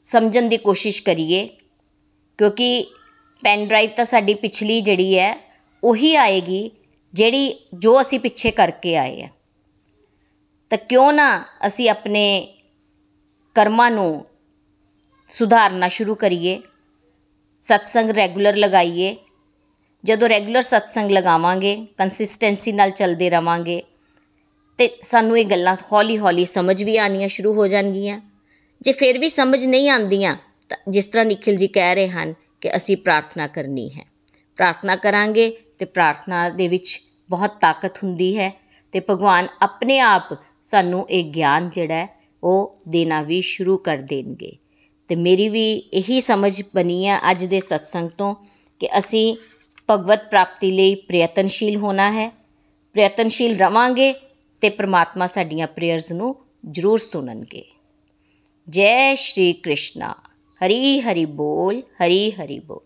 ਸਮਝਣ ਦੀ ਕੋਸ਼ਿਸ਼ ਕਰੀਏ। ਕਿਉਂਕਿ ਪੈਨ ਡਰਾਈਵ ਤਾਂ ਸਾਡੀ ਪਿਛਲੀ ਜਿਹੜੀ ਹੈ ਉਹੀ ਆਏਗੀ ਜਿਹੜੀ ਜੋ ਅਸੀਂ ਪਿੱਛੇ ਕਰਕੇ ਆਏ ਆ। ਤਾਂ ਕਿਉਂ ਨਾ ਅਸੀਂ ਆਪਣੇ ਕਰਮਾਂ ਨੂੰ ਸੁਧਾਰਨਾ ਸ਼ੁਰੂ ਕਰੀਏ, ਸਤਸੰਗ ਰੈਗੂਲਰ ਲਗਾਈਏ। ਜਦੋਂ ਰੈਗੂਲਰ ਸਤਸੰਗ ਲਗਾਵਾਂਗੇ ਕੰਸਿਸਟੈਂਸੀ ਨਾਲ ਚੱਲਦੇ ਰਵਾਂਗੇ, ਤੇ ਸਾਨੂੰ ਇਹ ਗੱਲਾਂ ਹੌਲੀ-ਹੌਲੀ ਸਮਝ ਵੀ ਆਣੀਆਂ ਸ਼ੁਰੂ ਹੋ ਜਾਣਗੀਆਂ। ਜੇ ਫਿਰ ਵੀ ਸਮਝ ਨਹੀਂ ਆਉਂਦੀਆਂ, ਤਾਂ ਜਿਸ ਤਰ੍ਹਾਂ ਨikhil ਜੀ ਕਹਿ ਰਹੇ ਹਨ ਕਿ ਅਸੀਂ ਪ੍ਰਾਰਥਨਾ ਕਰਨੀ ਹੈ। ਪ੍ਰਾਰਥਨਾ ਕਰਾਂਗੇ ਤੇ ਪ੍ਰਾਰਥਨਾ ਦੇ ਵਿੱਚ ਬਹੁਤ ਤਾਕਤ ਹੁੰਦੀ ਹੈ ਤੇ ਭਗਵਾਨ ਆਪਣੇ ਆਪ ਸਾਨੂੰ ਇਹ ਗਿਆਨ ਜਿਹੜਾ ਉਹ ਦੇਣਾ ਵੀ ਸ਼ੁਰੂ ਕਰ ਦੇਣਗੇ। ਤੇ ਮੇਰੀ ਵੀ ਇਹੀ ਸਮਝ ਬਣੀ ਹੈ ਅੱਜ ਦੇ ਸਤਸੰਗ ਤੋਂ ਕਿ ਅਸੀਂ ਭਗਵਤ ਪ੍ਰਾਪਤੀ ਲਈ ਪ੍ਰਯਤਨਸ਼ੀਲ ਹੋਣਾ ਹੈ। ਪ੍ਰਯਤਨਸ਼ੀਲ ਰਵਾਂਗੇ ਤੇ ਪ੍ਰਮਾਤਮਾ ਸਾਡੀਆਂ ਪ੍ਰੇਅਰਸ ਨੂੰ ਜ਼ਰੂਰ ਸੁਣਨਗੇ। ਜੈ ਸ਼੍ਰੀ ਕ੍ਰਿਸ਼ਨਾ। ਹਰੀ ਹਰੀ ਬੋਲ, ਹਰੀ ਹਰੀ ਬੋਲ।